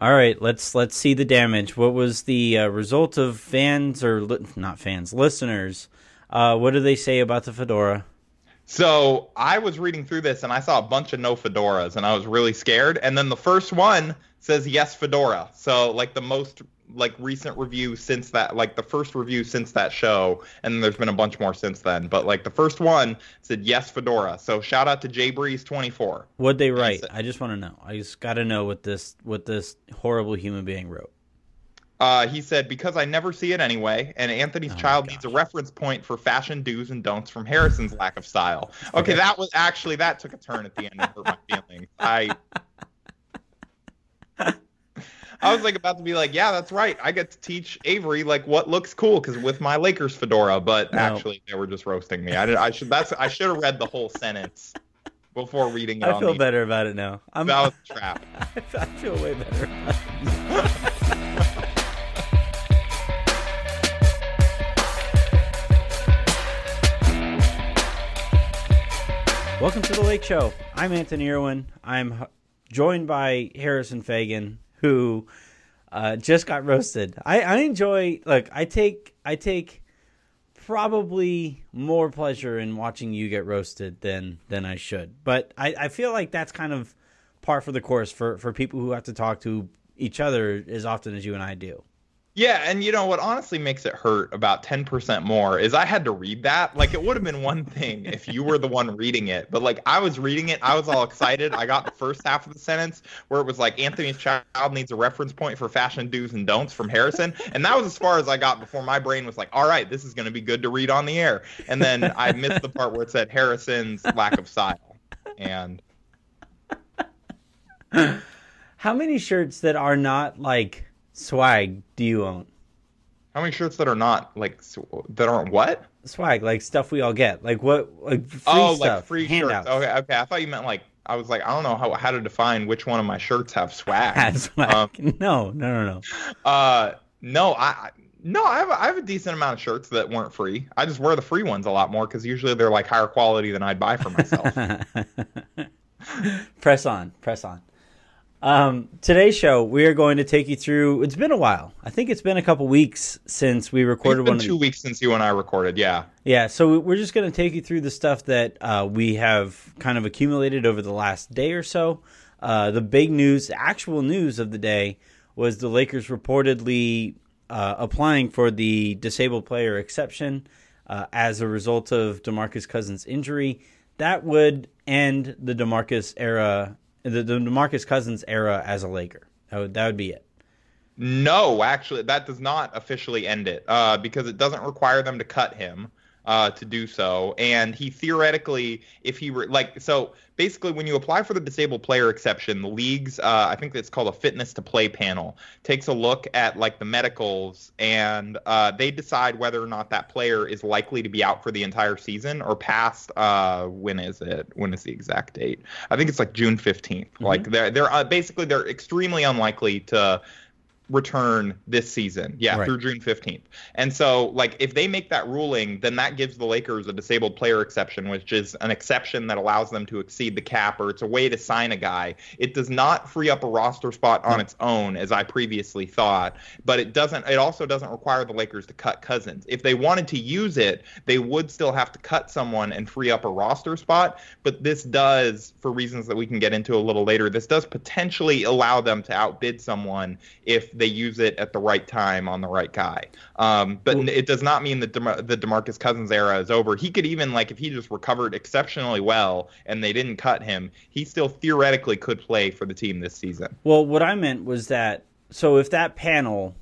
All right, let's let's see the damage. What was the uh, result of fans or li- not fans, listeners? Uh, what do they say about the fedora? So I was reading through this and I saw a bunch of no fedoras and I was really scared. And then the first one says yes fedora. So like the most like recent review since that like the first review since that show and there's been a bunch more since then. But like the first one said yes fedora. So shout out to jbreeze 24 What'd they write? I just want to know. I just got to know what this what this horrible human being wrote. uh, he said because i never see it anyway and anthony's Oh child needs a reference point for fashion do's and don'ts from harrison's lack of style. Okay that was actually that took a turn at the end hurt my feelings. I I was like about to be like, yeah, that's right. I get to teach Avery like what looks cool because with my Lakers fedora, but No. actually they were just roasting me. I did. I should. That's. I should have read the whole sentence before reading it. I feel better about it now. I'm, That was a trap. I feel way better. Welcome to the Lake Show. I'm Anthony Irwin. I'm joined by Harrison Faigen, who uh, just got roasted. I, I enjoy. Look, I take I take probably more pleasure in watching you get roasted than than I should. But I, I feel like that's kind of par for the course for for people who have to talk to each other as often as you and I do. Yeah, and you know what honestly makes it hurt about 10% more is I had to read that. Like it would have been one thing if you were the one reading it, but like I was reading it, I was all excited. I got the first half of the sentence where it was like Anthony's child needs a reference point for fashion do's and don'ts from Harrison, and that was as far as I got before my brain was like, "All right, this is going to be good to read on the air." And then I missed the part where it said Harrison's lack of style. And How many shirts that are not like swag do you own? how many shirts that are not like that aren't what? Swag, like stuff we all get, like what, like free oh, stuff, like free handouts. shirts. Okay, okay. I thought you meant like I was like I don't know how how to define which one of my shirts have swag. Has swag. Um, no, no, no, no. uh, no, I. I- No, I have, a, I have a decent amount of shirts that weren't free. I just wear the free ones a lot more because usually they're like higher quality than I'd buy for myself. press on, press on. Um, today's show, we are going to take you through. It's been a while. I think it's been a couple weeks since we it's recorded been one. Two the, weeks since you and I recorded. Yeah. yeah, so we're just going to take you through the stuff that uh, we have kind of accumulated over the last day or so. Uh, the big news, actual news of the day, was the Lakers reportedly uh, applying for the disabled player exception uh, as a result of Demarcus Cousins' injury. That would end the Demarcus era, the, the Demarcus Cousins era as a Laker. That would, that would be it. No, actually, that does not officially end it uh, because it doesn't require them to cut him uh, to do so. And he theoretically, if he were like, so basically, when you apply for the disabled player exception, the league's, uh, I think it's called a fitness to play panel, takes a look at like the medicals and uh, they decide whether or not that player is likely to be out for the entire season or past. Uh, when is it? When is the exact date? I think it's like June 15th. Like they're they're uh, basically they're extremely unlikely to return this season. Yeah, Right. through June 15th. And so, like, if they make that ruling, then that gives the Lakers a disabled player exception, which is an exception that allows them to exceed the cap or it's a way to sign a guy. It does not free up a roster spot on its own, as I previously thought, but it doesn't, it also doesn't require the Lakers to cut Cousins. If they wanted to use it, they would still have to cut someone and free up a roster spot. But this does, for reasons that we can get into a little later, this does potentially allow them to outbid someone if they use it at the right time on the right guy. Um, but Well- it does not mean that DeMar- the Demarcus Cousins era is over. He could even like if he just recovered exceptionally well and they didn't cut him, he still theoretically could play for the team this season. Well, what I meant was that so if that panel,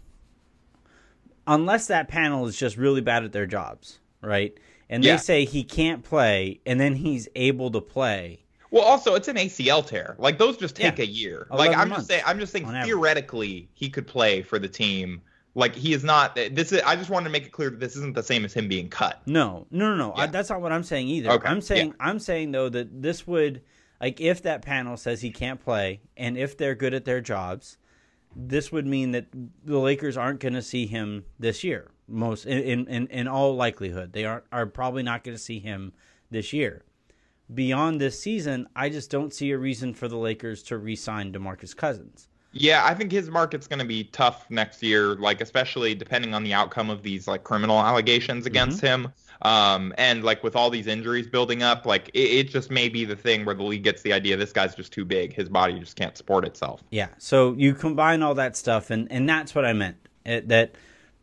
unless that panel is just really bad at their jobs, right? And Yeah. they say he can't play, and then he's able to play. Well, also it's an ACL tear. Like those just take Yeah. a year. Like I'm months just saying, I'm just saying theoretically he could play for the team. Like he is not. This is. I just wanted to make it clear that this isn't the same as him being cut. No, no, no, no. I, that's not what I'm saying either. Okay, I'm saying I'm saying though that this would like if that panel says he can't play, and if they're good at their jobs, this would mean that the Lakers aren't going to see him this year. Most in in in all likelihood, they aren't are probably not going to see him this year. Beyond this season, I just don't see a reason for the Lakers to re-sign DeMarcus Cousins. Yeah, I think his market's going to be tough next year, like especially depending on the outcome of these like criminal allegations against mm-hmm. him. Um, and like with all these injuries building up, like it, it, just may be the thing where the league gets the idea this guy's just too big. His body just can't support itself. Yeah. So you combine all that stuff, and and that's what I meant. It, that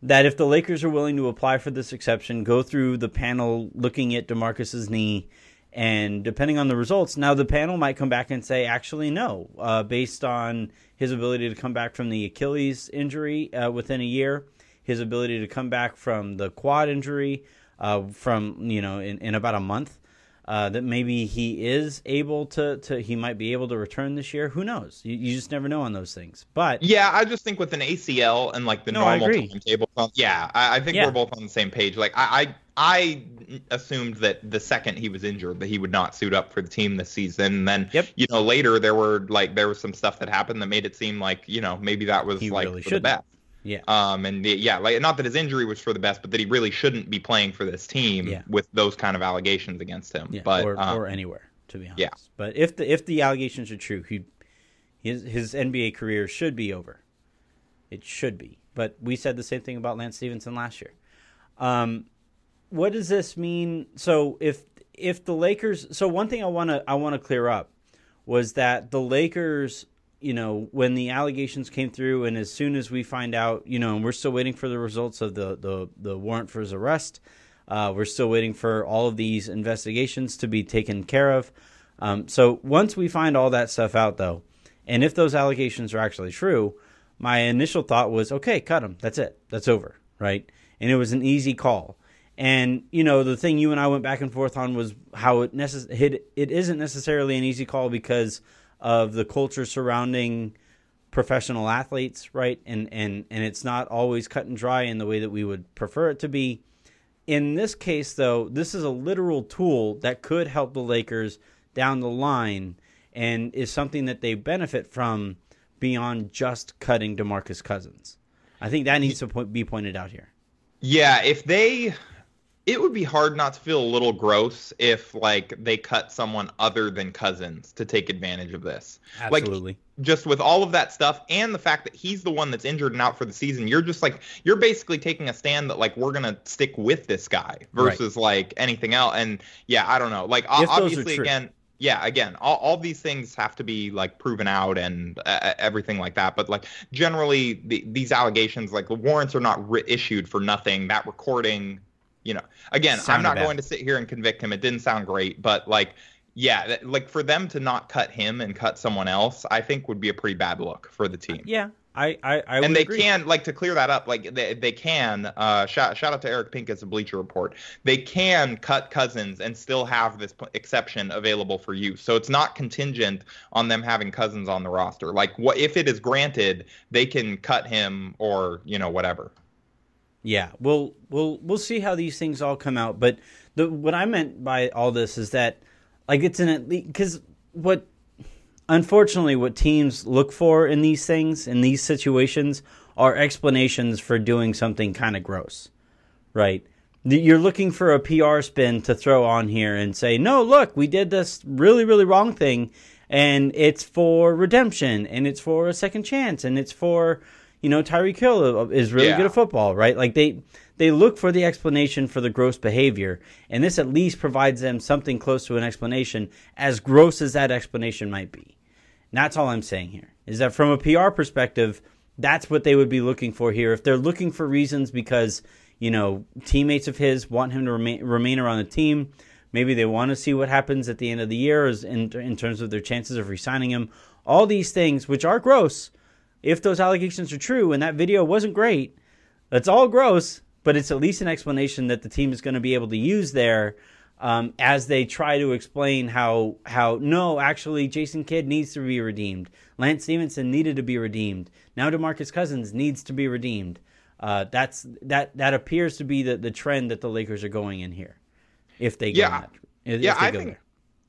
that if the Lakers are willing to apply for this exception, go through the panel looking at Demarcus's knee and depending on the results, now the panel might come back and say, actually, no, uh, based on his ability to come back from the Achilles injury uh, within a year, his ability to come back from the quad injury uh, from, you know, in, in about a month. Uh, that maybe he is able to, to he might be able to return this year. Who knows? You, you just never know on those things. But yeah, I just think with an ACL and like the no, normal timetable, yeah, I, I think yeah. we're both on the same page. Like I, I I assumed that the second he was injured that he would not suit up for the team this season. And then yep. you know later there were like there was some stuff that happened that made it seem like you know maybe that was he like really for the best. Yeah. Um. And the, yeah, like not that his injury was for the best, but that he really shouldn't be playing for this team yeah. with those kind of allegations against him. Yeah. But or, um, or anywhere to be honest. Yeah. But if the if the allegations are true, he his his NBA career should be over. It should be. But we said the same thing about Lance Stephenson last year. Um, what does this mean? So if if the Lakers, so one thing I want to I want to clear up was that the Lakers, you know, when the allegations came through, and as soon as we find out, you know, and we're still waiting for the results of the the, the warrant for his arrest. Uh, we're still waiting for all of these investigations to be taken care of. Um, so once we find all that stuff out, though, and if those allegations are actually true, my initial thought was, okay, cut him. That's it. That's over, right? And it was an easy call. And you know, the thing you and I went back and forth on was how it necess- it, it isn't necessarily an easy call because of the culture surrounding professional athletes, right? And and and it's not always cut and dry in the way that we would prefer it to be. In this case, though, this is a literal tool that could help the Lakers down the line and is something that they benefit from beyond just cutting DeMarcus Cousins. I think that needs to be pointed out here. Yeah, if they it would be hard not to feel a little gross if like they cut someone other than Cousins to take advantage of this. Absolutely. Like just with all of that stuff and the fact that he's the one that's injured and out for the season, you're just like you're basically taking a stand that like we're gonna stick with this guy versus right. like anything else. And yeah, I don't know. Like if obviously again. Yeah, again, all, all these things have to be like proven out and uh, everything like that. But like generally, the, these allegations, like the warrants are not re- issued for nothing. That recording you know, again, I'm not bad. going to sit here and convict him. It didn't sound great, but like, yeah, like for them to not cut him and cut someone else, I think would be a pretty bad look for the team. Yeah, I, I, I and they agree. can like to clear that up. Like they, they can. Uh, shout shout out to Eric Pincus a Bleacher Report. They can cut Cousins and still have this exception available for use. So it's not contingent on them having Cousins on the roster. Like what if it is granted, they can cut him or you know whatever. Yeah, we'll we'll we'll see how these things all come out. But the what I meant by all this is that like it's an because what unfortunately what teams look for in these things in these situations are explanations for doing something kind of gross, right? You're looking for a PR spin to throw on here and say, no, look, we did this really, really wrong thing, and it's for redemption, and it's for a second chance, and it's for you know, Tyreek Hill is really yeah. good at football, right? Like they they look for the explanation for the gross behavior, and this at least provides them something close to an explanation, as gross as that explanation might be. And that's all I'm saying here. Is that from a PR perspective, that's what they would be looking for here. If they're looking for reasons because you know teammates of his want him to remain remain around the team, maybe they want to see what happens at the end of the year, in in terms of their chances of resigning him. All these things, which are gross if those allegations are true and that video wasn't great, that's all gross, but it's at least an explanation that the team is going to be able to use there um, as they try to explain how how no, actually Jason Kidd needs to be redeemed. Lance Stephenson needed to be redeemed. Now Demarcus Cousins needs to be redeemed. Uh, that's that that appears to be the, the trend that the Lakers are going in here. If they yeah. That, if yeah, I think there.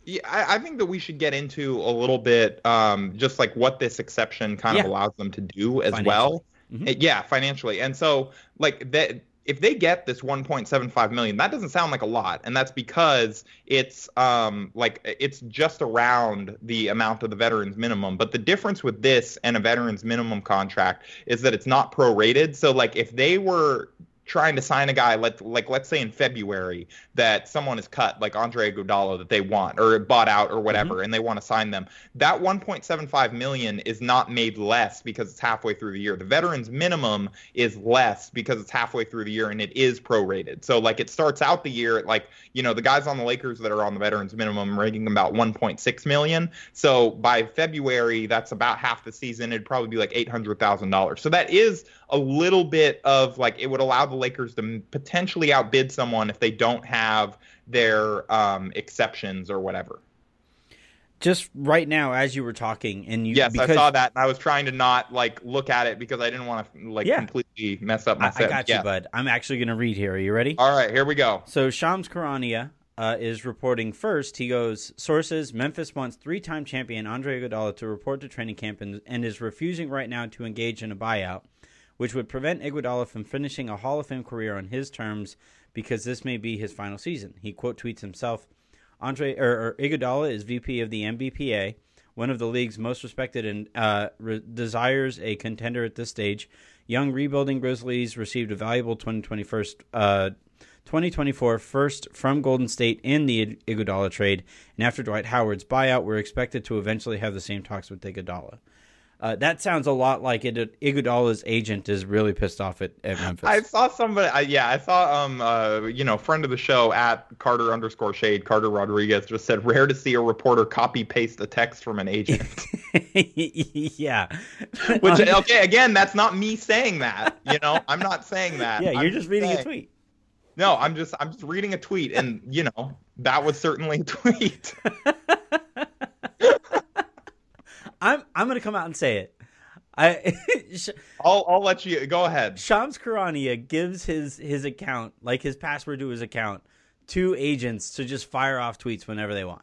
Yeah, I, I, think that we should get into a little bit um, just like what this exception kind yeah. of allows them to do as well. Mm-hmm. Yeah, financially. And so like that if they get this 1.75 million, that doesn't sound like a lot, and that's because it's um like it's just around the amount of the veterans minimum. But the difference with this and a veterans minimum contract is that it's not prorated. So like if they were trying to sign a guy like like let's say in February that someone is cut like Andre Iguodala that they want or bought out or whatever mm-hmm. and they want to sign them. That 1.75 million is not made less because it's halfway through the year. The veterans minimum is less because it's halfway through the year and it is prorated. So like it starts out the year at like you know the guys on the Lakers that are on the veterans minimum making about 1.6 million. So by February that's about half the season. It'd probably be like $800,000 so that is a little bit of like it would allow the Lakers to potentially outbid someone if they don't have their um, exceptions or whatever. Just right now, as you were talking, and you yes, because, I saw that, and I was trying to not like look at it because I didn't want to like yeah. completely mess up my. I, I got yeah. you, bud. I'm actually going to read here. Are you ready? All right, here we go. So Shams Charania uh, is reporting first. He goes, sources, Memphis wants three-time champion Andre Iguodala to report to training camp and, and, is refusing right now to engage in a buyout which would prevent Iguodala from finishing a Hall of Fame career on his terms because this may be his final season. He quote tweets himself, Andre or, or Iguodala is VP of the NBPA, one of the league's most respected and uh, re- desires a contender at this stage. Young rebuilding Grizzlies received a valuable 2021 uh, 2024 first from Golden State in the Iguodala trade, and after Dwight Howard's buyout, we're expected to eventually have the same talks with Iguodala. Uh, that sounds a lot like it. Iguodala's agent is really pissed off at, at Memphis. I saw somebody. I, yeah, I saw um uh you know friend of the show at Carter underscore Shade Carter Rodriguez just said rare to see a reporter copy paste a text from an agent. yeah. Which okay again that's not me saying that. You know I'm not saying that. Yeah, you're I'm just reading saying, a tweet. No, I'm just I'm just reading a tweet, and you know that was certainly a tweet. I'm I'm gonna come out and say it. I I'll I'll let you go ahead. Shams Charania gives his his account, like his password to his account, to agents to just fire off tweets whenever they want.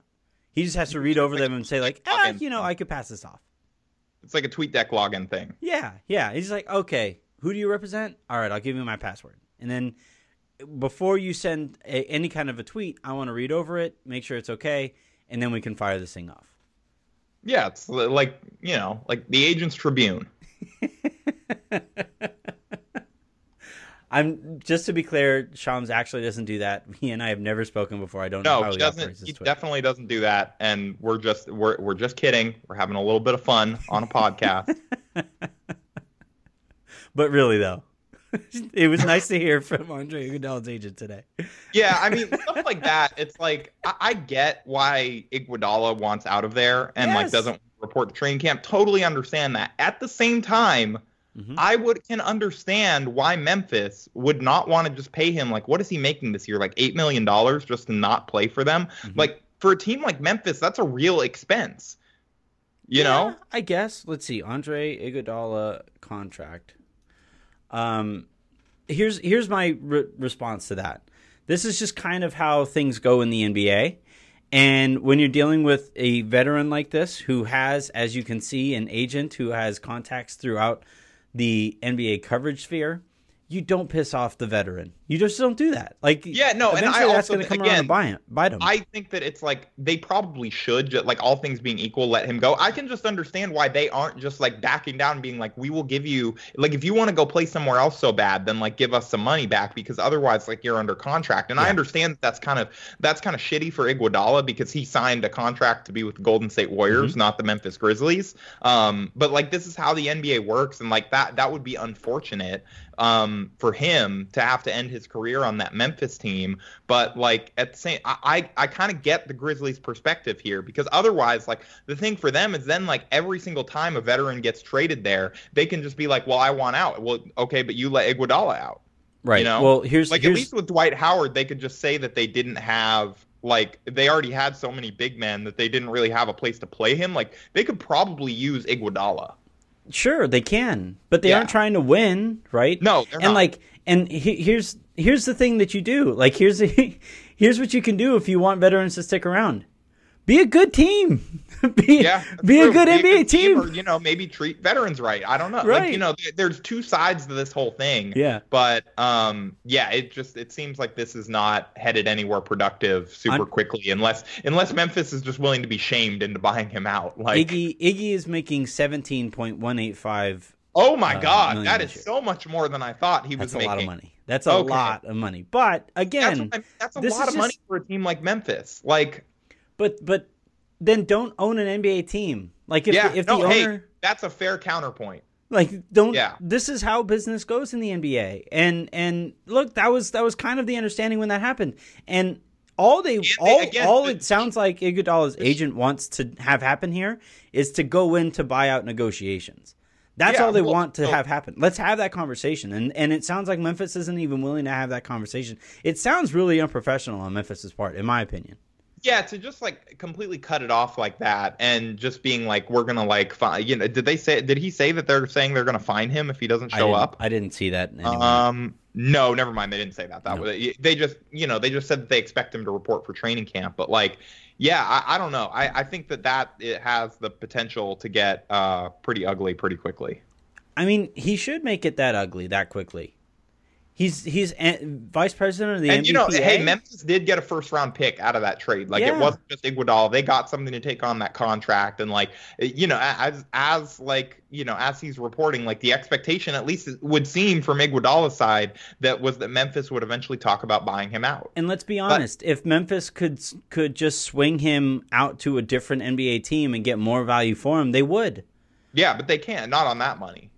He just has to read over them and say like, ah, you know, I could pass this off. It's like a tweet deck login thing. Yeah, yeah. He's like, okay, who do you represent? All right, I'll give you my password, and then before you send a, any kind of a tweet, I want to read over it, make sure it's okay, and then we can fire this thing off. Yeah, it's like you know, like the Agents Tribune. I'm just to be clear, Shams actually doesn't do that. He and I have never spoken before. I don't no, know how he, doesn't. He definitely doesn't do that, and we're just we're we're just kidding. We're having a little bit of fun on a podcast. but really, though, it was nice to hear from Andre Iguodala's agent today. Yeah, I mean stuff like that. It's like I, I get why Iguodala wants out of there and yes. like doesn't report to training camp. Totally understand that. At the same time, mm-hmm. I would can understand why Memphis would not want to just pay him like what is he making this year? Like eight million dollars just to not play for them. Mm-hmm. Like for a team like Memphis, that's a real expense. You yeah, know, I guess. Let's see, Andre Iguodala contract. Um, here's here's my re- response to that. This is just kind of how things go in the NBA. And when you're dealing with a veteran like this who has, as you can see, an agent who has contacts throughout the NBA coverage sphere, you don't piss off the veteran. You just don't do that. Like yeah, no, and I that's going to come again, buy him. I think that it's like they probably should, just, like all things being equal, let him go. I can just understand why they aren't just like backing down and being like, we will give you like if you want to go play somewhere else so bad, then like give us some money back because otherwise like you're under contract. And yeah. I understand that that's kind of that's kind of shitty for Iguodala because he signed a contract to be with the Golden State Warriors, mm-hmm. not the Memphis Grizzlies. Um, but like this is how the NBA works, and like that that would be unfortunate um, for him to have to end his career on that Memphis team. But like at the same, I I, I kind of get the Grizzlies' perspective here because otherwise, like the thing for them is then like every single time a veteran gets traded there, they can just be like, well, I want out. Well, okay, but you let Iguodala out. Right. You know? Well, here's like here's... at least with Dwight Howard, they could just say that they didn't have like they already had so many big men that they didn't really have a place to play him. Like they could probably use Iguodala. Sure, they can, but they yeah. aren't trying to win, right? No, and not. like, and he, here's here's the thing that you do. Like, here's the, here's what you can do if you want veterans to stick around. Be a good team. be Yeah, be a good NBA team. or you know maybe treat veterans right. I don't know. Right. Like, you know, there- there's two sides to this whole thing. Yeah. But um, yeah, it just it seems like this is not headed anywhere productive super I'm- quickly unless unless Memphis is just willing to be shamed into buying him out. Like, Iggy Iggy is making seventeen point one eight five. oh my uh, god, that is so much more than I thought he That's was making. That's a lot of money. That's a Okay. lot of money. But again, what I- that's a lot of money for a team like Memphis. Like, but but then don't own an NBA team. Like if yeah, the, if no, the hey, owner that's a fair counterpoint. like don't Yeah. this is how business goes in the NBA. And and look, that was that was kind of the understanding when that happened. And all they, they- all again, all the- it sounds like Iguodala's agent wants to have happen here is to go into buyout negotiations. That's Yeah, all they well, want to have happen. Let's have that conversation. And and it sounds like Memphis isn't even willing to have that conversation. It sounds really unprofessional on Memphis's part, in my opinion. Yeah, to just like completely cut it off like that, and just being like, we're gonna like, find, you know, did they say? Did he say that they're saying they're gonna find him if he doesn't show didn't- up? I didn't see that anywhere. Um, no, never mind. They didn't say that. That No. was they just, you know, they just said that they expect him to report for training camp. But like, yeah, I, I don't know. I, I think that that it has the potential to get uh pretty ugly pretty quickly. I mean, he should make it that ugly that quickly. He's he's vice president of the and you know, hey, Memphis did get a first round pick out of that trade. Like Yeah. it wasn't just Iguodala; they got something to take on that contract. And like, you know, as as like you know, as he's reporting, like the expectation, at least it would seem from Iguodala's side, that was that Memphis would eventually talk about buying him out. And let's be honest, if Memphis could could just swing him out to a different NBA team and get more value for him, they would. Yeah, but they can't. Not on that money.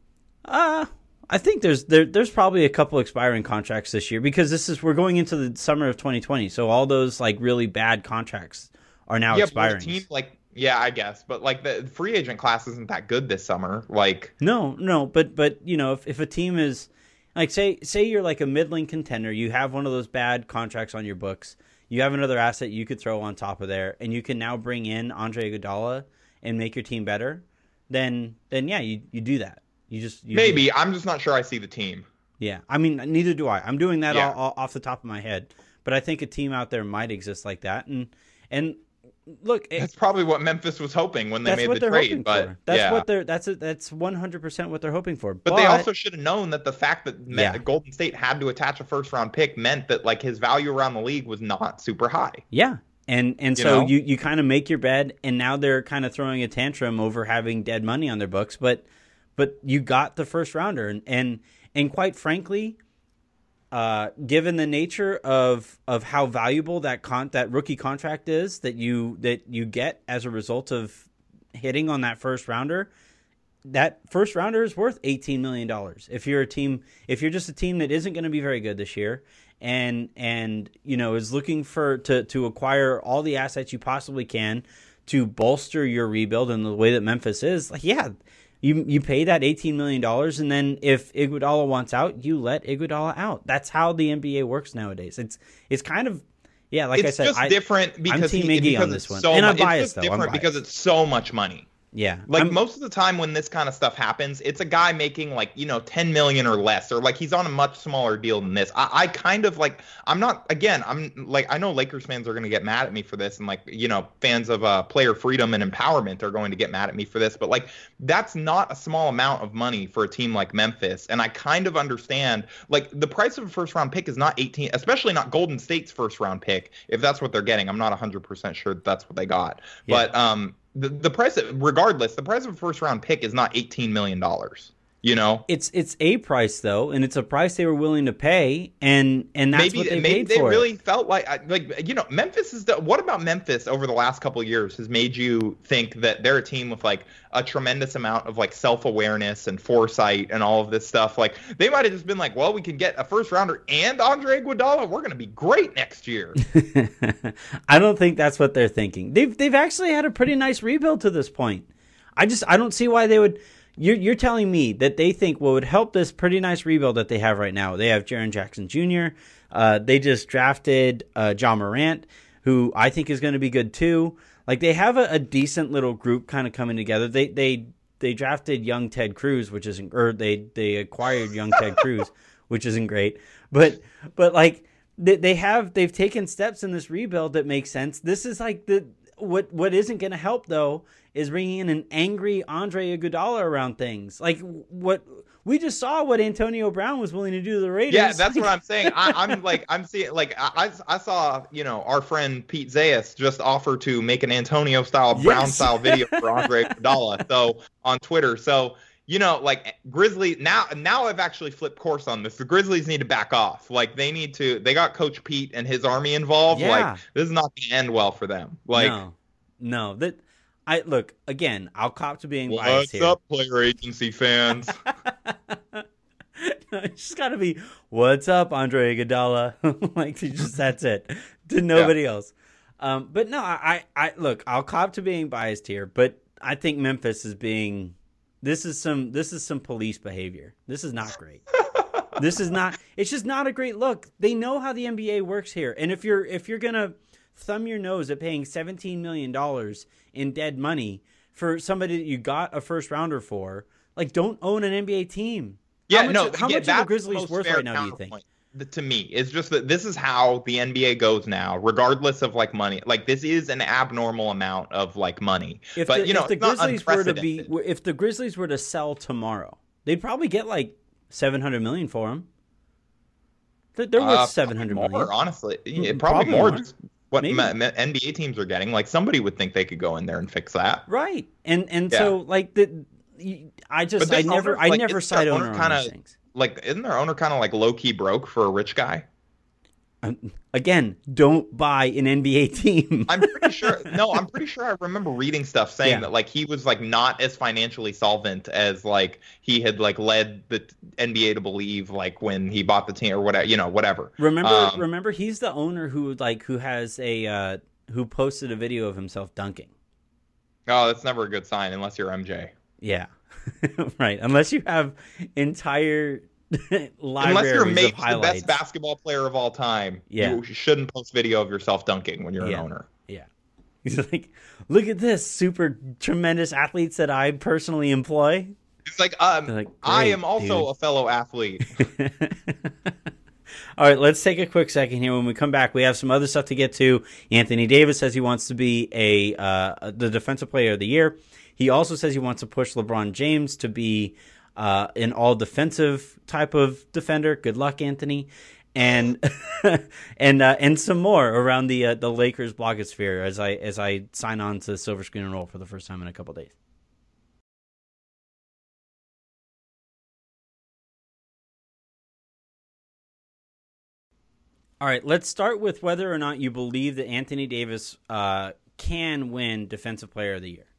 Uh I think there's there, there's probably a couple expiring contracts this year because this is we're going into the summer of 2020, so all those like really bad contracts are now yeah, expiring. team, like, yeah, I guess, but like the free agent class isn't that good this summer. Like, No, no, but but you know, if if a team is like say say you're like a middling contender, you have one of those bad contracts on your books, you have another asset you could throw on top of there, and you can now bring in Andre Iguodala and make your team better, then then yeah, you you do that. You just you maybe that. I'm just not sure I see the team. yeah. I mean, neither do I. I'm doing that Yeah. all, all off the top of my head, but I think a team out there might exist like that, and and look, it- That's probably what Memphis was hoping when they made what the they're trade. But for. That's yeah. what they're that's a, that's 100 percent what they're hoping for. But, they also should have known that the fact that Yeah. Golden State had to attach a first round pick meant that like his value around the league was not super high. Yeah. And and You so know? you, you kind of make your bed and now they're kind of throwing a tantrum over having dead money on their books, but but you got the first rounder and and, and quite frankly, uh, given the nature of of how valuable that con that rookie contract is that you that you get as a result of hitting on that first rounder, that first rounder is worth eighteen million dollars. If you're a team, if you're just a team that isn't going to be very good this year, and and you know is looking for to to acquire all the assets you possibly can to bolster your rebuild in the way that Memphis is, like yeah, you you pay that eighteen million dollars, and then if Iguodala wants out, you let Iguodala out. That's how the NBA works nowadays. It's it's kind of yeah, like it's I said, just I, different because Team he, Iggy on this it's one. so And I'm biased, it's just though. I'm different because it's so much money. Yeah, Like I'm- most of the time when this kind of stuff happens, it's a guy making like, you know, 10 million or less, or like he's on a much smaller deal than this. I, I kind of like, I'm not, again, I'm like, I know Lakers fans are going to get mad at me for this. And like, you know, fans of uh, player freedom and empowerment are going to get mad at me for this. But like, that's not a small amount of money for a team like Memphis. And I kind of understand, like, the price of a first round pick is not 18, especially not Golden State's first round pick, if that's what they're getting. I'm not 100% sure that that's what they got. Yeah. But, um, the, the price regardless the price of a first round pick is not 18 million dollars you know it's it's a price though, and it's a price they were willing to pay, and and that's maybe what they maybe paid they for. it. really felt like like you know Memphis is the, what about Memphis over the last couple of years has made you think that they're a team with like a tremendous amount of like self-awareness and foresight and all of this stuff like they might have just been like well we can get a first rounder and Andre Iguodala we're going to be great next year I don't think that's what they're thinking. They've they've actually had a pretty nice rebuild to this point. I just I don't see why they would. You're you're telling me that they think what would help this pretty nice rebuild that they have right now. They have Jaren Jackson Jr. Uh, they just drafted uh, Ja Morant, who I think is going to be good too. Like they have a, a decent little group kind of coming together. They they they drafted young Ted Cruz, which isn't, or they they acquired young Ted Cruz, which isn't great. But but like they, they have they've taken steps in this rebuild that make sense. This is like the what what isn't going to help though is bringing in an angry Andre Iguodala around things. Like what we just saw what Antonio Brown was willing to do to the Raiders. Yeah, that's what I'm saying. I, am like, I'm seeing, like, I, I saw, you know, our friend Pete Zayas just offer to make an Antonio style, Brown yes. style video for Andre Iguodala. So on Twitter. So you know, like Grizzly now now I've actually flipped course on this. The Grizzlies need to back off. Like they need to they got Coach Pete and his army involved. Yeah. Like this is not gonna end well for them. Like No. No. That I look, again, I'll cop to being What's biased here. What's up, player agency fans? it's just gotta be what's up, Andre Iguodala. like just that's it. To nobody yeah. else. Um, but no, I, I look, I'll cop to being biased here, but I think Memphis is being this is some this is some police behavior. This is not great. this is not it's just not a great look. They know how the NBA works here. And if you're if you're going to thumb your nose at paying 17 million dollars in dead money for somebody that you got a first rounder for, like don't own an NBA team. Yeah, how much, no, how yeah, much are the Grizzlies worth right now, do you think? To me it's just that this is how the NBA goes now, regardless of like money. Like this is an abnormal amount of like money. If but the, you know, if the Grizzlies were to be, if the Grizzlies were to sell tomorrow, they'd probably get like seven hundred million for them. They're, worth uh, seven hundred million. Honestly, yeah, probably, probably, more. more. what NBA teams are getting, like somebody would think they could go in there and fix that. Right, and and yeah. so like the, I just I never owner, I never side owner kind of things like isn't their owner kind of like low key broke for a rich guy? Um, again, don't buy an NBA team. I'm pretty sure. No, I'm pretty sure I remember reading stuff saying yeah. that like he was like not as financially solvent as like he had like led the NBA to believe like when he bought the team or whatever, you know, whatever. Remember, um, remember, he's the owner who like who has a uh, who posted a video of himself dunking. Oh, that's never a good sign unless you're MJ. Yeah. right. Unless you have entire Unless you're made the best basketball player of all time, yeah. you shouldn't post video of yourself dunking when you're yeah. an owner. Yeah. He's like, look at this super tremendous athletes that I personally employ. It's like, um, like, I am also dude. a fellow athlete. All right, let's take a quick second here. When we come back, we have some other stuff to get to. Anthony Davis says he wants to be a uh, the defensive player of the year. He also says he wants to push LeBron James to be uh, an all defensive type of defender. Good luck, Anthony. And and uh, and some more around the uh, the Lakers blogosphere as I as I sign on to Silver Screen and Roll for the first time in a couple days. All right, let's start with whether or not you believe that Anthony Davis uh, can win Defensive Player of the Year.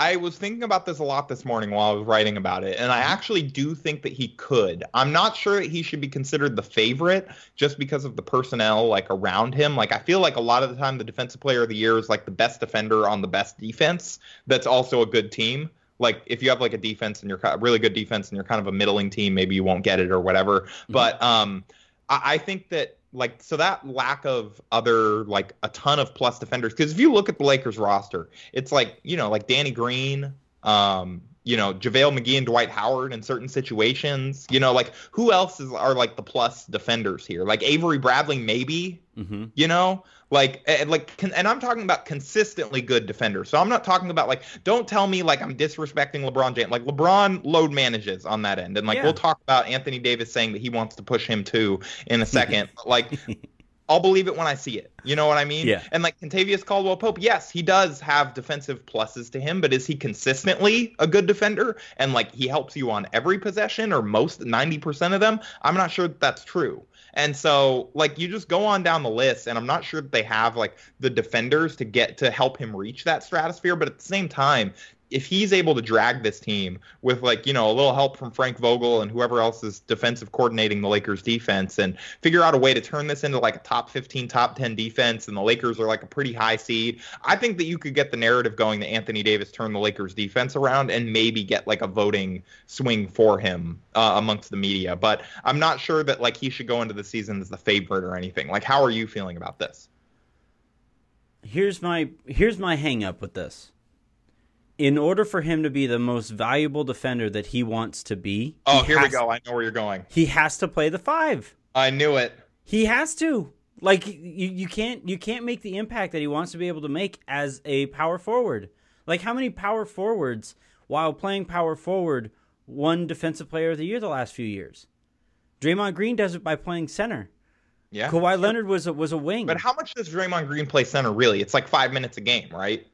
I was thinking about this a lot this morning while I was writing about it, and I mm-hmm. actually do think that he could. I'm not sure that he should be considered the favorite just because of the personnel like around him. Like I feel like a lot of the time the defensive player of the year is like the best defender on the best defense. That's also a good team. Like if you have like a defense and you're really good defense and you're kind of a middling team, maybe you won't get it or whatever. Mm-hmm. But um, I, I think that like so that lack of other like a ton of plus defenders because if you look at the Lakers roster, it's like you know like Danny Green, um, you know JaVale McGee and Dwight Howard in certain situations. You know like who else is are like the plus defenders here? Like Avery Bradley maybe. Mm-hmm. You know like and like and I'm talking about consistently good defenders. So I'm not talking about like don't tell me like I'm disrespecting LeBron James. Like LeBron load manages on that end. And like yeah. we'll talk about Anthony Davis saying that he wants to push him too in a second. like I'll believe it when I see it. You know what I mean? Yeah. And like Kentavious Caldwell Pope, yes, he does have defensive pluses to him, but is he consistently a good defender? And like he helps you on every possession or most 90% of them? I'm not sure that that's true. And so, like, you just go on down the list, and I'm not sure that they have like the defenders to get to help him reach that stratosphere. But at the same time, if he's able to drag this team with like you know a little help from Frank Vogel and whoever else is defensive coordinating the Lakers defense and figure out a way to turn this into like a top 15 top 10 defense and the Lakers are like a pretty high seed I think that you could get the narrative going that Anthony Davis turned the Lakers defense around and maybe get like a voting swing for him uh, amongst the media. But I'm not sure that like he should go into the season as the favorite or anything. Like how are you feeling about this? Here's my here's my hang up with this in order for him to be the most valuable defender that he wants to be. Oh, here we go. I know where you're going. He has to play the five. I knew it. He has to. Like you, you can't you can't make the impact that he wants to be able to make as a power forward. Like how many power forwards while playing power forward won defensive player of the year the last few years? Draymond Green does it by playing center. Yeah. Kawhi Leonard was a, was a wing. But how much does Draymond Green play center really? It's like five minutes a game, right?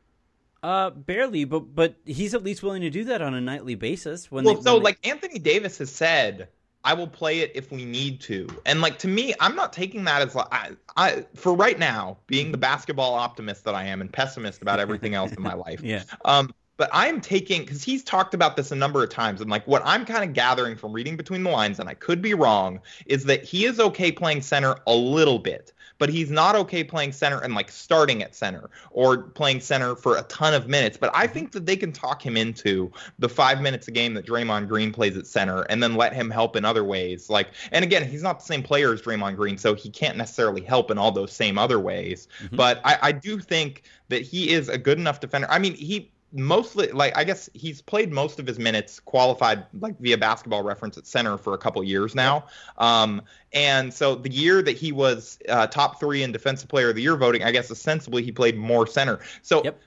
Uh, barely, but but he's at least willing to do that on a nightly basis. When well, they, so they- like Anthony Davis has said, I will play it if we need to, and like to me, I'm not taking that as like I, I for right now, being the basketball optimist that I am and pessimist about everything else in my life. yeah, Um, but I'm taking because he's talked about this a number of times, and like what I'm kind of gathering from reading between the lines, and I could be wrong, is that he is okay playing center a little bit, but he's not okay playing center and like starting at center or playing center for a ton of minutes. But I think that they can talk him into the five minutes a game that Draymond Green plays at center, and then let him help in other ways. Like, and again, he's not the same player as Draymond Green, so he can't necessarily help in all those same other ways. Mhm. But I, I do think that he is a good enough defender. I mean, he mostly like I guess he's played most of his minutes qualified like via basketball reference at center for a couple years now. Um, and so the year that he was uh, top three in defensive player of the year voting, I guess ostensibly he played more center. So Yep.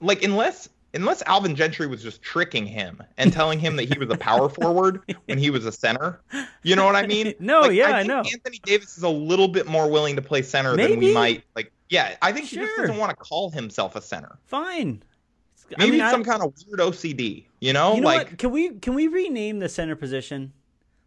like unless unless Alvin Gentry was just tricking him and telling him that he was a power forward when he was a center, you know what I mean? No, Like, yeah, I think know. Anthony Davis is a little bit more willing to play center than we might like. Yeah, I think he just doesn't want to call himself a center. fine. I Maybe mean, it's I- some kind of weird OCD, you know? You know like what? Can we can we rename the center position?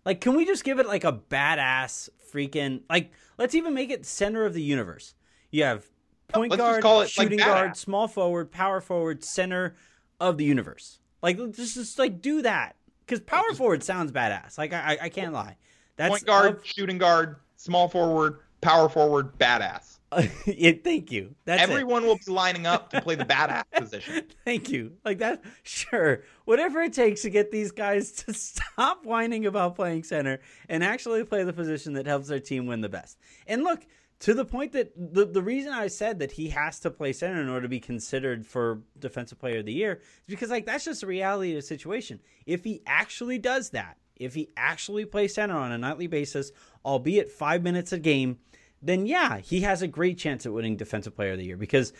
Like, can we just give it like a badass freaking like? Let's even make it center of the universe. You have point let's guard, call it, like, shooting guard, small forward, power forward, center of the universe. Like, let's just, just like do that because power forward sounds badass. Like, I I, I can't lie. That's point guard, of- shooting guard, small forward, power forward, badass. yeah, thank you. That's it. Everyone will be lining up to play the badass position. Thank you. Like that, sure. Whatever it takes to get these guys to stop whining about playing center and actually play the position that helps their team win the best. And look, to the point that the, the reason I said that he has to play center in order to be considered for defensive player of the year is because like that's just the reality of the situation. If he actually does that, if he actually plays center on a nightly basis, albeit five minutes a game, then yeah, he has a great chance at winning defensive player of the year because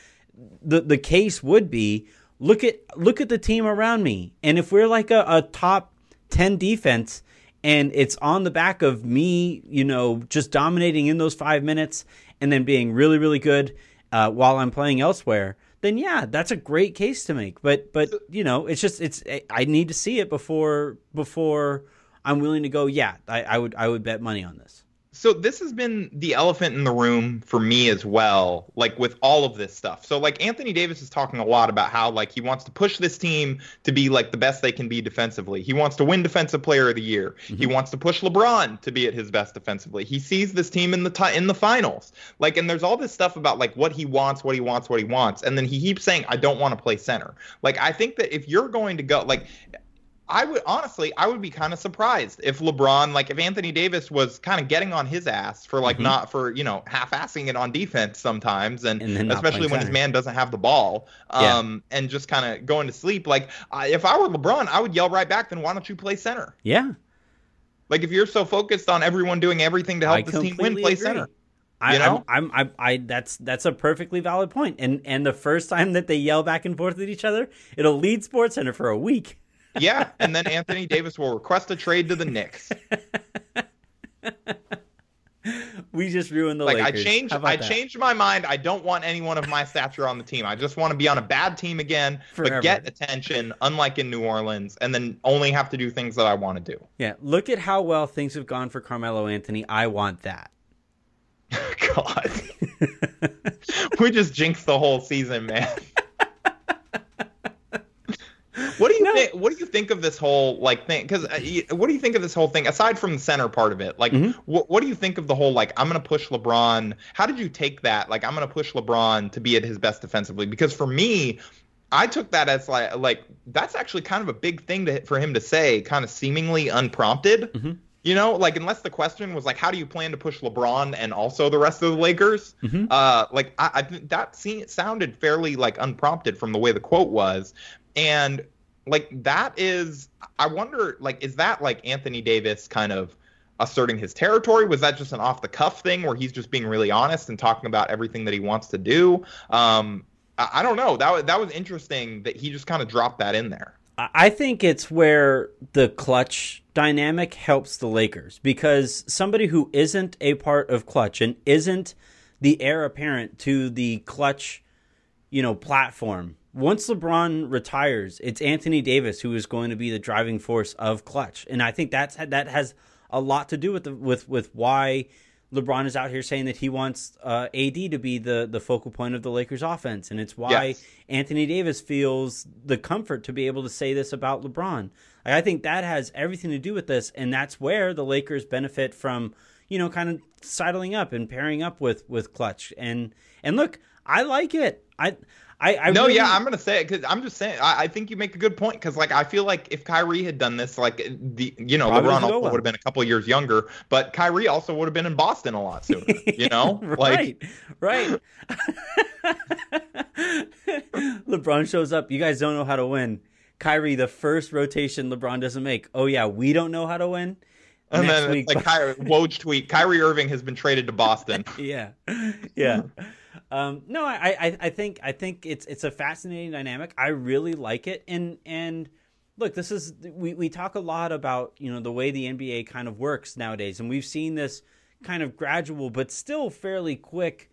the the case would be look at look at the team around me. And if we're like a, a top 10 defense and it's on the back of me you know just dominating in those five minutes and then being really really good uh, while i'm playing elsewhere then yeah that's a great case to make. But but you know it's just it's i need to see it before before i'm willing to go yeah i, I would i would bet money on this so this has been the elephant in the room for me as well like with all of this stuff. So like anthony davis is talking a lot about how like he wants to push this team to be like the best they can be defensively. He wants to win defensive player of the year. Mm-hmm. He wants to push lebron to be at his best defensively. He sees this team in the ti in the finals. Like and there's all this stuff about like what he wants what he wants what he wants. And then he keeps saying i don't want to play center. Like i think that if you're going to go like I would honestly, I would be kind of surprised if LeBron, like if Anthony Davis was kind of getting on his ass for like Mhm. not for you know half-assing it on defense sometimes, and, And especially when his man doesn't have the ball, Yeah. um, and just kind of going to sleep. Like I, if I were LeBron, I would yell right back, then why don't you play center? yeah Like if you're so focused on everyone doing everything to help I this team win, play agree. center. I, You know? I'm, I'm, I, I, that's that's a perfectly valid point. And and the first time that they yell back and forth at each other, it'll lead Sports Center for a week. Yeah, and then Anthony Davis will request a trade to the Knicks. We just ruined the like Lakers. I changed I that? changed my mind. I don't want anyone of my stature on the team. I just want to be on a bad team again, Forever. but get attention, unlike in New Orleans, and then only have to do things that I want to do. Yeah, look at how well things have gone for Carmelo Anthony. I want that. God, we just jinxed the whole season, man. What do you No. think? What do you think of this whole like thing? Because uh, what do you think of this whole thing aside from the center part of it? Like, Mhm. what what do you think of the whole like I'm gonna push LeBron? How did you take that? Like, I'm gonna push LeBron to be at his best defensively? Because for me, I took that as like like that's actually kind of a big thing to, for him to say, kind of seemingly unprompted. Mhm. You know, like unless the question was like, how do you plan to push LeBron and also the rest of the Lakers? Mhm. Uh, like I, I that seemed, sounded fairly like unprompted from the way the quote was, and like that is, I wonder, like, is that like Anthony Davis kind of asserting his territory? Was that just an off the cuff thing where he's just being really honest and talking about everything that he wants to do? Um, I, I don't know. That was, that was interesting that he just kind of dropped that in there. I think it's where the Klutch dynamic helps the Lakers because somebody who isn't a part of Klutch and isn't the heir apparent to the Klutch, you know, platform. Once LeBron retires, it's Anthony Davis who is going to be the driving force of Klutch, and I think that's that has a lot to do with the, with with why LeBron is out here saying that he wants uh, AD to be the the focal point of the Lakers offense, and it's why yes. Anthony Davis feels the comfort to be able to say this about LeBron. Like, I think that has everything to do with this, and that's where the Lakers benefit from, you know, kind of sidling up and pairing up with with Klutch. And and look, I like it. I I, I no, really... yeah, I'm gonna say it because I'm just saying. I, I, think you make a good point because, like, I feel like if Kyrie had done this, like, the you know, Probably LeBron also would have been a couple years younger, but Kyrie also would have been in Boston a lot sooner. You know, right, like... right. LeBron shows up. You guys don't know how to win. Kyrie, the first rotation LeBron doesn't make. Oh yeah, we don't know how to win. And Next then week, like Kyrie, Woj tweet: Kyrie Irving has been traded to Boston. yeah, yeah. Um, no, I, I, I think I think it's it's a fascinating dynamic. I really like it, and and look, this is we, we talk a lot about you know the way the NBA kind of works nowadays, and we've seen this kind of gradual but still fairly quick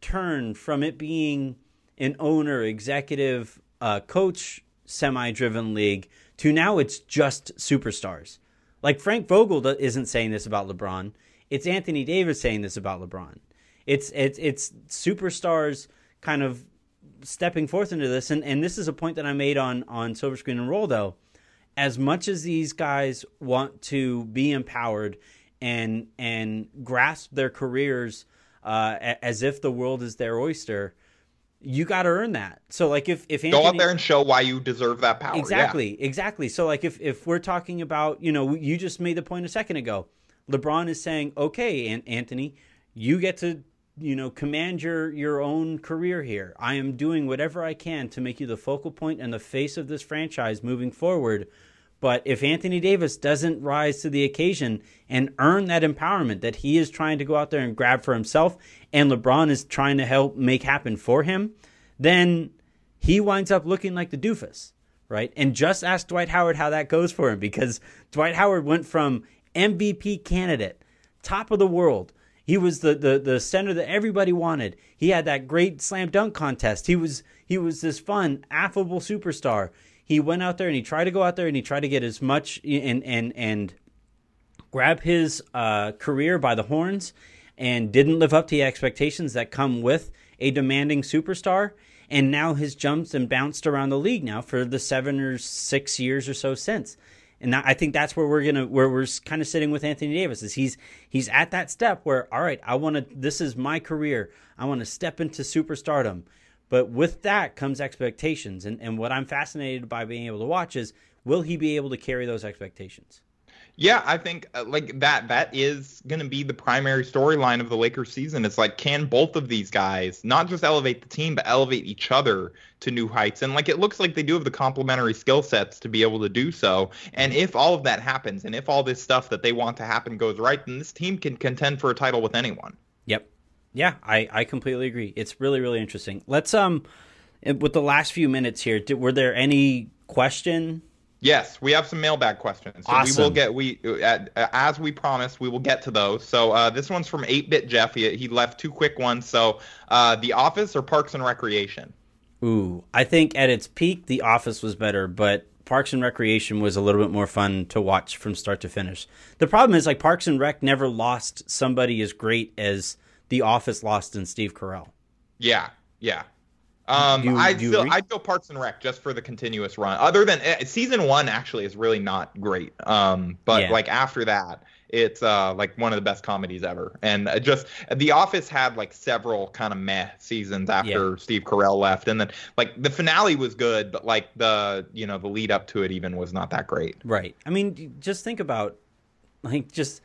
turn from it being an owner, executive, uh, coach, semi-driven league to now it's just superstars. Like Frank Vogel isn't saying this about LeBron; it's Anthony Davis saying this about LeBron. It's it's it's superstars kind of stepping forth into this, and and this is a point that I made on on Silver Screen and Roll though. As much as these guys want to be empowered and and grasp their careers uh, as if the world is their oyster, you got to earn that. So like if if Anthony, go out there and show why you deserve that power. Exactly, yeah. exactly. So like if if we're talking about you know you just made the point a second ago, LeBron is saying okay, Anthony, you get to you know command your your own career here. I am doing whatever i can to make you the focal point and the face of this franchise moving forward. But if anthony davis doesn't rise to the occasion and earn that empowerment that he is trying to go out there and grab for himself and lebron is trying to help make happen for him then he winds up looking like the doofus right? And just ask dwight howard how that goes for him because dwight howard went from mvp candidate top of the world he was the, the, the center that everybody wanted. He had that great slam dunk contest. He was he was this fun, affable superstar. He went out there and he tried to go out there and he tried to get as much and and and grab his uh, career by the horns and didn't live up to the expectations that come with a demanding superstar. And now has jumped and bounced around the league now for the seven or six years or so since. And I think that's where we're gonna where we're kind of sitting with Anthony Davis is he's he's at that step where all right I want to this is my career. I want to step into superstardom, but with that comes expectations. And and what I'm fascinated by being able to watch is will he be able to carry those expectations? Yeah, I think uh, like that that is going to be the primary storyline of the Lakers season. It's like can both of these guys not just elevate the team but elevate each other to new heights and like it looks like they do have the complementary skill sets to be able to do so. And if all of that happens and if all this stuff that they want to happen goes right, then this team can contend for a title with anyone. Yep. Yeah, I I completely agree. It's really really interesting. Let's um with the last few minutes here, did, were there any question Yes, we have some mailbag questions. So awesome. we will get we as we promised, we will get to those. So uh, this one's from 8-bit Jeff. He, he left two quick ones. So uh, The Office or Parks and Recreation? Ooh, I think at its peak, The Office was better, but Parks and Recreation was a little bit more fun to watch from start to finish. The problem is like Parks and Rec never lost somebody as great as The Office lost in Steve Carell. Yeah, yeah. Um, you, I still I go Parks and Rec just for the continuous run. Other than uh, season one, actually is really not great. Um, but yeah. like after that, it's uh like one of the best comedies ever. And uh, just The Office had like several kind of meh seasons after yeah. Steve Carell left, and then like the finale was good, but like the you know the lead up to it even was not that great. Right. I mean, just think about like just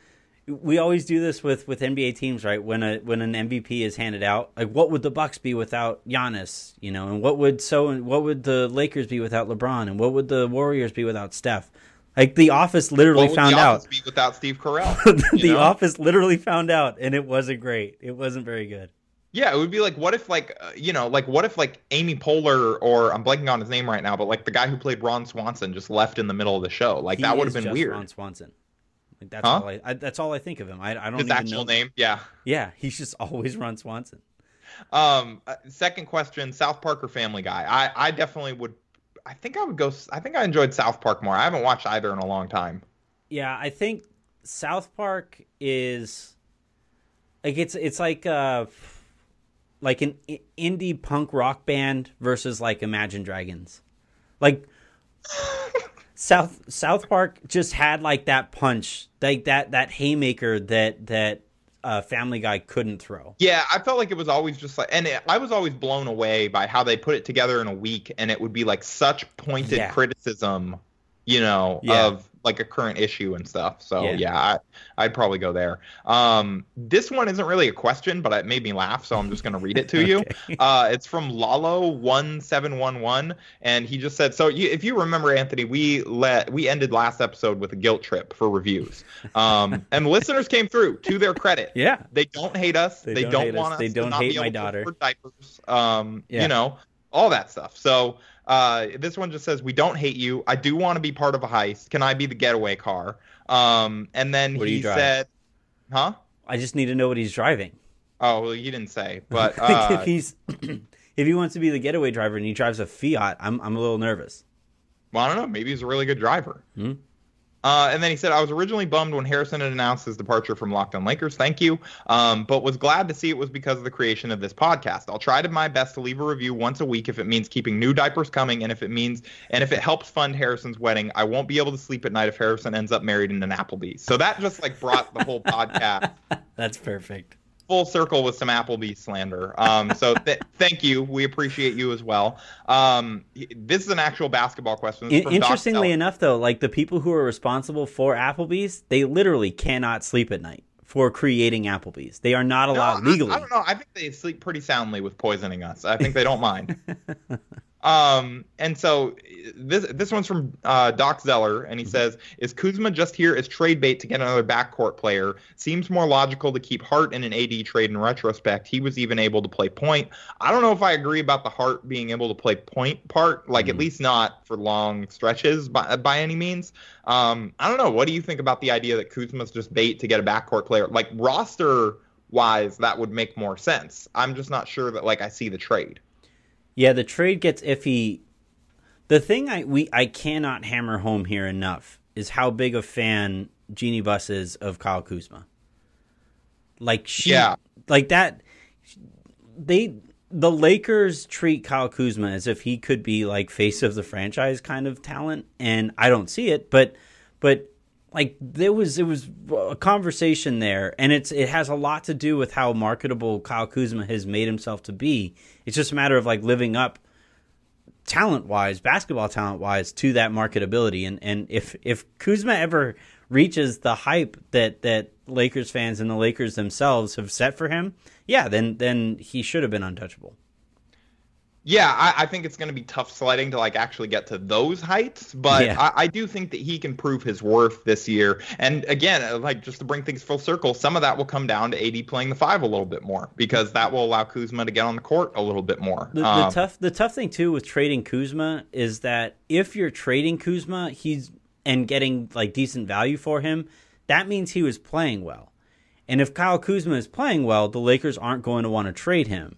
we always do this with with NBA teams, right? When a when an MVP is handed out, like what would the Bucks be without Giannis, you know, and what would so what would the Lakers be without LeBron, and what would the Warriors be without Steph? Like the office literally What would found the out. Be without Steve Carell? the know? office literally found out, and it wasn't great. It wasn't very good. Yeah, it would be like, what if, like, uh, you know, like, what if, like, Amy Poehler, or I'm blanking on his name right now, but like the guy who played Ron Swanson just left in the middle of the show. Like He that would have been just weird. Ron Swanson. Like, that's Huh? all I, I. That's all I think of him. I, I don't His actual know. name, yeah. Yeah, he's just always Ron Swanson. Um, uh, second question: South Park or Family Guy? I, I definitely would. I think I would go. I think I enjoyed South Park more. I haven't watched either in a long time. Yeah, I think South Park is like it's it's like uh like an indie punk rock band versus like Imagine Dragons. Like South South Park just had like that punch, like that that haymaker that that uh, Family Guy couldn't throw. Yeah, I felt like it was always just like, and it, I was always blown away by how they put it together in a week, and it would be like such pointed Yeah. criticism, you know, Yeah. of like a current issue and stuff. So Yeah. yeah, I, I'd probably go there. Um, this one isn't really a question, but it made me laugh, so I'm just gonna read it to you. Uh, it's from Lalo one seven one one, and he just said, "So you, if you remember, Anthony, we let we ended last episode with a guilt trip for reviews, um, and listeners came through to their credit. Yeah, They don't hate us. They They, don't don't, hate us. want us. They don't not hate be my to daughter. Diapers. Um, Yeah. you know, all that stuff. So uh, this one just says, "We don't hate you. I do want to be part of a heist. Can I be the getaway car?" Um, and then What he said, "Huh? I just need to know what he's driving. Oh, well, you didn't say, but uh, if he's if he wants to be the getaway driver and he drives a Fiat, I'm I'm a little nervous. well, I don't know. Maybe he's a really good driver." Hmm. Uh, and then he said, I was originally bummed when Harrison had announced his departure from Locked On Lakers. Thank you. Um, but was glad to see it was because of the creation of this podcast. I'll try to my best to leave a review once a week if it means keeping new diapers coming and if it means and if it helps fund Harrison's wedding. I won't be able to sleep at night if Harrison ends up married in an Applebee's. So that just like brought the whole podcast That's perfect. Full circle with some Applebee's slander. Um, so th- thank you. We appreciate you as well. Um, this is an actual basketball question. In- interestingly enough, though, like the people who are responsible for Applebee's, they literally cannot sleep at night for creating Applebee's. They are not No, allowed I- legally. I, don't know. I think they sleep pretty soundly with poisoning us. I think they don't mind. um, and so this this one's from uh, Doc Zeller, and he Mm-hmm. says, "Is Kuzma just here as trade bait to get another backcourt player? Seems more logical to keep Hart in an AD trade. In retrospect, he was even able to play point. I don't know if I agree about the Hart being able to play point part, like at Mhm. least not for long stretches by by any means. Um, I don't know. What do you think about the idea that Kuzma's just bait to get a backcourt player? Like roster wise, that would make more sense. I'm just not sure that like I see the trade. Yeah, the trade gets iffy. The thing I we I cannot hammer home here enough is how big a fan Jeanie Buss is of Kyle Kuzma. Like she, Yeah. like that. They the Lakers treat Kyle Kuzma as if he could be like face of the franchise kind of talent, and I don't see it. But but like there was there was a conversation there, and it's it has a lot to do with how marketable Kyle Kuzma has made himself to be. It's just a matter of like living up talent wise, basketball talent wise, to that marketability. And and if if Kuzma ever reaches the hype that that Lakers fans and the Lakers themselves have set for him, yeah, then then he should have been untouchable. Yeah, I, I think it's going to be tough sledding to like actually get to those heights, but Yeah. I, I do think that he can prove his worth this year. And again, uh, like just to bring things full circle, some of that will come down to AD playing the five a little bit more because that will allow Kuzma to get on the court a little bit more. The, the Um, tough the tough thing too with trading Kuzma is that if you're trading Kuzma, he's and getting like decent value for him, that means he was playing well. And if Kyle Kuzma is playing well, the Lakers aren't going to want to trade him.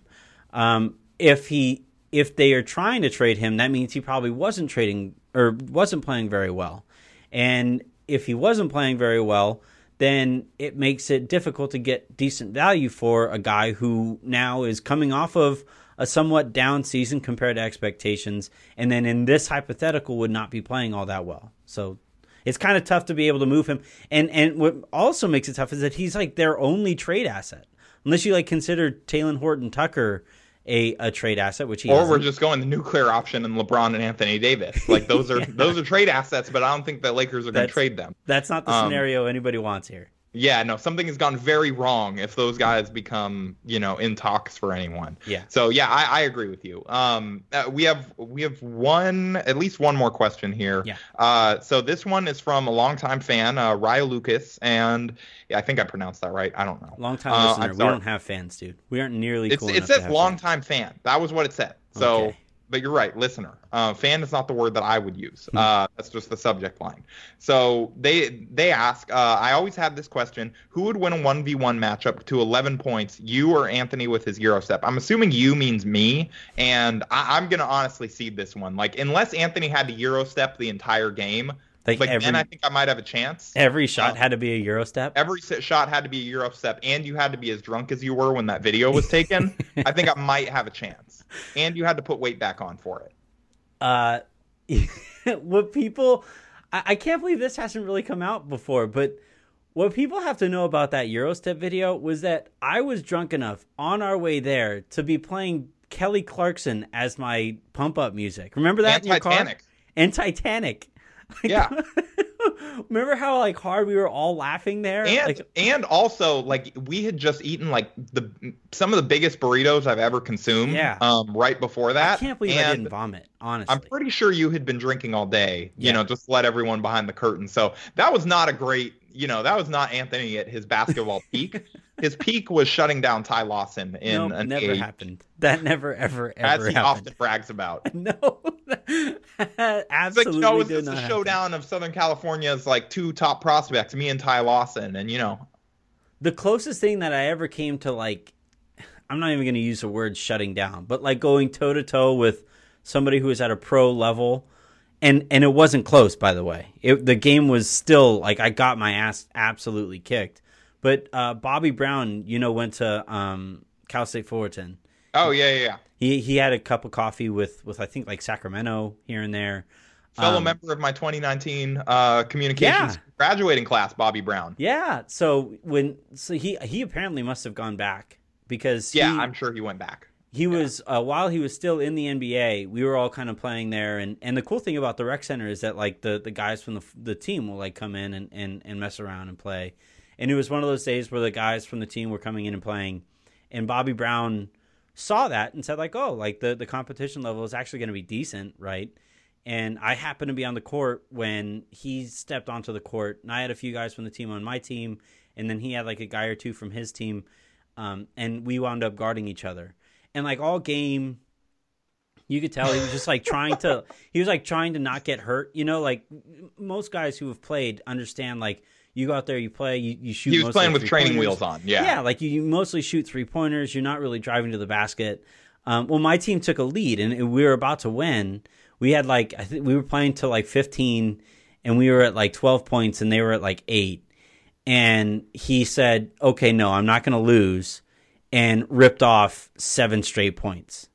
Um, if he if they are trying to trade him, that means he probably wasn't trading or wasn't playing very well. And if he wasn't playing very well, then it makes it difficult to get decent value for a guy who now is coming off of a somewhat down season compared to expectations, and then in this hypothetical would not be playing all that well. So it's kind of tough to be able to move him. And and what also makes it tough is that he's like their only trade asset, unless you like consider Talen Horton Tucker a, a trade asset, which he or isn't. we're just going the nuclear option and LeBron and Anthony Davis. Like those are Yeah. those are trade assets, but I don't think the Lakers are going to trade them. That's not the Um, scenario anybody wants here. Yeah, no, something has gone very wrong if those guys become, you know, in talks for anyone. Yeah. So yeah, I, I agree with you. Um, uh, we have we have one at least one more question here. Yeah. Uh, so this one is from a longtime fan, uh, Raya Lucas, and yeah, I think I pronounced that right. I don't know. Long time Uh, listener. We don't have fans, dude. We aren't nearly cool it says have long fans. time fan. That was what it said. So, Okay. But you're right, listener. Uh, fan is not the word that I would use. Hmm. Uh, that's just the subject line. So they they ask. Uh, I always have this question: Who would win a one v one matchup to 11 points? You or Anthony with his Euro step? I'm assuming you means me, and I, I'm gonna honestly seed this one. Like unless Anthony had to Euro step the entire game, Like, like every then I think I might have a chance. every shot uh, had to be a Euro step. Every shot had to be a Euro step, and you had to be as drunk as you were when that video was taken. I think I might have a chance. And you had to put weight back on for it. uh what people I, I can't believe this hasn't really come out before but what people have to know about that eurostep video was that i was drunk enough on our way there to be playing kelly clarkson as my pump up music remember that And in your car Titanic. and titanic Yeah. remember how like hard we were all laughing there And like and also like we had just eaten like the some of the biggest burritos I've ever consumed. Yeah. Um, right before that. i can't believe i didn't vomit honestly I'm pretty sure you had been drinking all day. You Yeah. know, just let everyone behind the curtain. So that was not a great. You know, that was not Anthony at his basketball peak. His peak was shutting down Ty Lawson in no an never happened that never ever as ever he happened often brags about. no It's like, absolutely know, it's just a happen. showdown of Southern California's like two top prospects, me and Ty Lawson, and you know, the closest thing that I ever came to like I'm not even going to use the word shutting down, but like going toe to toe with somebody who is at a pro level and and it wasn't close by the way. It, the game was still like I got my ass absolutely kicked. But uh, Bobby Brown, you know, went to um, Cal State Fullerton. oh yeah, yeah, yeah. He he had a cup of coffee with with I think like Sacramento here and there. fellow Um, member of my 2019 uh, communications Yeah. graduating class, Bobby Brown. Yeah, so when so he he apparently must have gone back because Yeah, he, I'm sure he went back. He was uh, while he was still in the NBA, we were all kind of playing there, and, and the cool thing about the rec center is that like the, the guys from the the team will like come in and, and, and mess around and play, and it was one of those days where the guys from the team were coming in and playing, and Bobby Brown saw that and said like, oh, like the the competition level is actually going to be decent, right? And I happened to be on the court when he stepped onto the court, and I had a few guys from the team on my team, and then he had like a guy or two from his team, um, and we wound up guarding each other. And like all game, you could tell he was just like trying to. He was like trying to not get hurt. You know, like most guys who have played understand. Like you go out there, you play, you, you shoot. He was playing with training wheels on. Yeah. Yeah, like you, you mostly shoot three pointers. You're not really driving to the basket. Um, well, my team took a lead, and we were about to win. We had like I think we were playing to like 15, and we were at like 12 points, and they were at like eight. And he said, "Okay, no, I'm not going to lose," and ripped off seven straight points.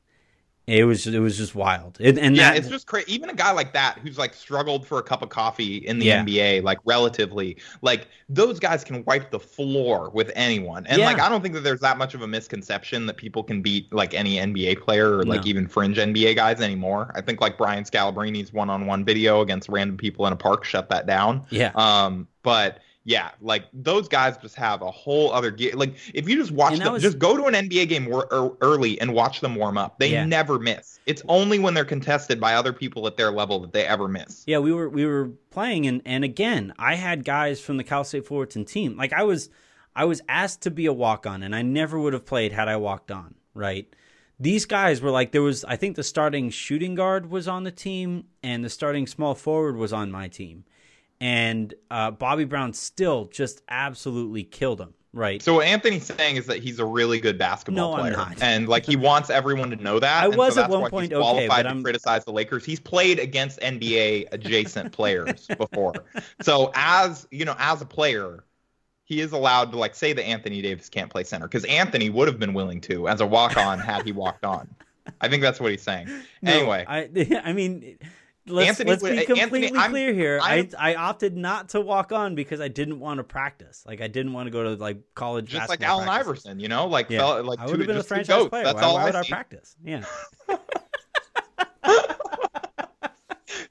It was it was just wild. It, and yeah, that, it's just crazy. Even a guy like that who's like struggled for a cup of coffee in the Yeah. NBA, like relatively, like those guys can wipe the floor with anyone. And Yeah. like, I don't think that there's that much of a misconception that people can beat like any NBA player or like No. even fringe NBA guys anymore. I think like Brian Scalabrine's one-on-one video against random people in a park shut that down. yeah. Um, but yeah, like those guys just have a whole other gear. Like if you just watch And them, was- just go to an NBA game wor- er- early and watch them warm up. They Yeah. never miss. It's only when they're contested by other people at their level that they ever miss. Yeah, we were we were playing and and again, I had guys from the Cal State Fullerton team. Like I was I was asked to be a walk on and I never would have played had I walked on, right? These guys were like there was I think the starting shooting guard was on the team and the starting small forward was on my team. And uh, Bobby Brown still just absolutely killed him, right? So what Anthony's saying is that he's a really good basketball No, I'm player, not. and like he wants everyone to know that. I and so was at one point he's okay, qualified but to I'm- criticize the Lakers. He's played against NBA adjacent players before, so as you know, as a player, he is allowed to like say that Anthony Davis can't play center because Anthony would have been willing to as a walk on had he walked on. I think that's what he's saying. No, anyway, I I mean let's Anthony let's be Anthony, completely I'm- clear here. I, I'm- I opted not to walk on because I didn't want to practice. Like I didn't want to go to like college just like Allen practices. Iverson, you know, like Yeah. fella, like I would have been a franchise player. That's why, all why I would I practice? Yeah.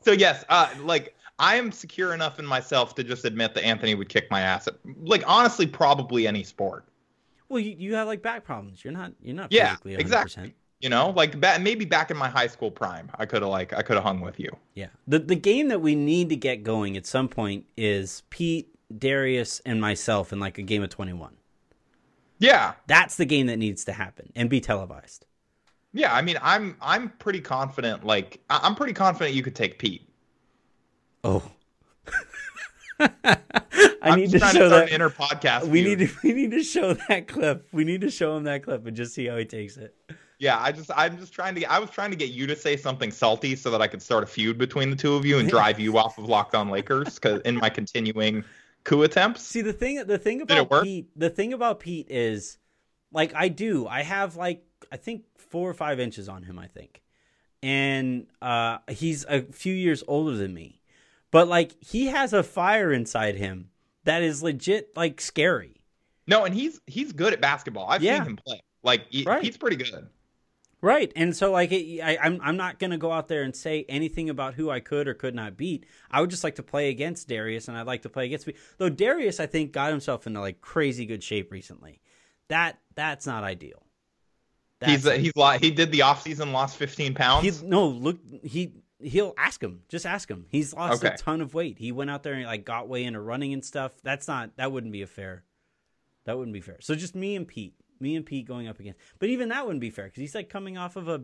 So yes, uh, like I am secure enough in myself to just admit that Anthony would kick my ass. At, like honestly, probably any sport. Well, you, you have like back problems. You're not you're not Yeah, physically 100%. exactly. You know, like ba- maybe back in my high school prime, I could have like I could have hung with you. Yeah. The the game that we need to get going at some point is Pete, Darius, and myself in like a game of 21. Yeah, That's the game that needs to happen and be televised. yeah. I mean, I'm I'm pretty confident. Like I'm pretty confident you could take Pete. Oh. I I'm need to show to that. inner podcast. we feud. need to we need to show that clip. We need to show him that clip and just see how he takes it. Yeah, I just I'm just trying to get I was trying to get you to say something salty so that I could start a feud between the two of you and drive you off of Locked On Lakers cuz in my continuing coup attempts. See the thing the thing about? Pete the thing about Pete is like I do I have like I think four or five inches on him I think, and uh, he's a few years older than me, but like he has a fire inside him that is legit like scary. No, and he's he's good at basketball. I've Yeah. seen him play. Like he, Right. he's pretty good. Right, and so like it, I, I'm I'm not gonna go out there and say anything about who I could or could not beat. I would just like to play against Darius, and I'd like to play against me. Though Darius, I think, got himself into like crazy good shape recently. That that's not ideal. he's That's- he's li- he did the offseason lost 15 pounds. He's no look. He he'll ask him. Just ask him. He's lost Okay. a ton of weight. He went out there and like got way into running and stuff. That's not. That wouldn't be a fair. That wouldn't be fair. So just me and Pete. Me and Pete going up against. But even that wouldn't be fair because he's like coming off of a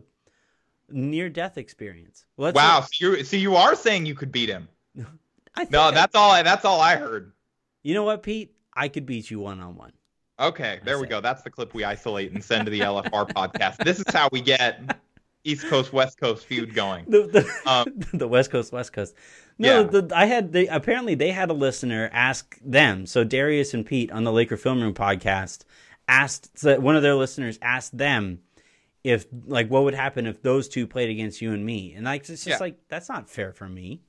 near death experience. Well, wow, like- so you so you are saying you could beat him. I think No, I- that's all I that's all I heard. you know what, Pete. I could beat you one on one. Okay, there we see. go. That's the clip we isolate and send to the LFR podcast. This is how we get East Coast West Coast feud going. The the, Um, the West Coast, West Coast. No, Yeah. the, I had they apparently they had a listener ask them. So Darius and Pete on the Laker Film Room podcast asked so one of their listeners asked them if like what would happen if those two played against you and me, and like it's just Yeah. like that's not fair for me.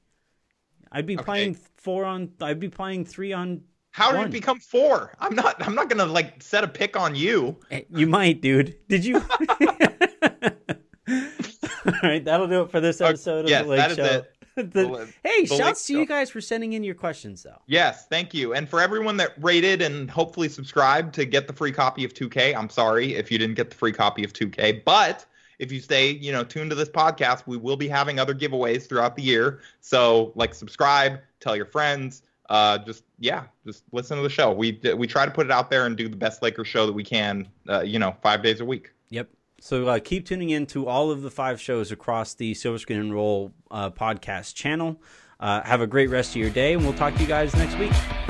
I'd be Okay. playing four on. I'd be playing three on. How did One. it become four? I'm not I'm not gonna like set a pick on you. Eh, You might, dude. Did you? All right, that'll do it for this episode of yes, the Lake Show. The- hey, the shouts to you guys for sending in your questions, though. Yes, thank you. And for everyone that rated and hopefully subscribed to get the free copy of 2K, I'm sorry if you didn't get the free copy of 2K, but if you stay, you know, tuned to this podcast, we will be having other giveaways throughout the year. So, like subscribe, tell your friends, uh just yeah, just listen to the show. We we try to put it out there and do the best Lakers show that we can, uh, you know, 5 days a week. So uh, keep tuning in to all of the five shows across the Silver Screen and Roll uh, podcast channel. Uh, have a great rest of your day, and we'll talk to you guys next week.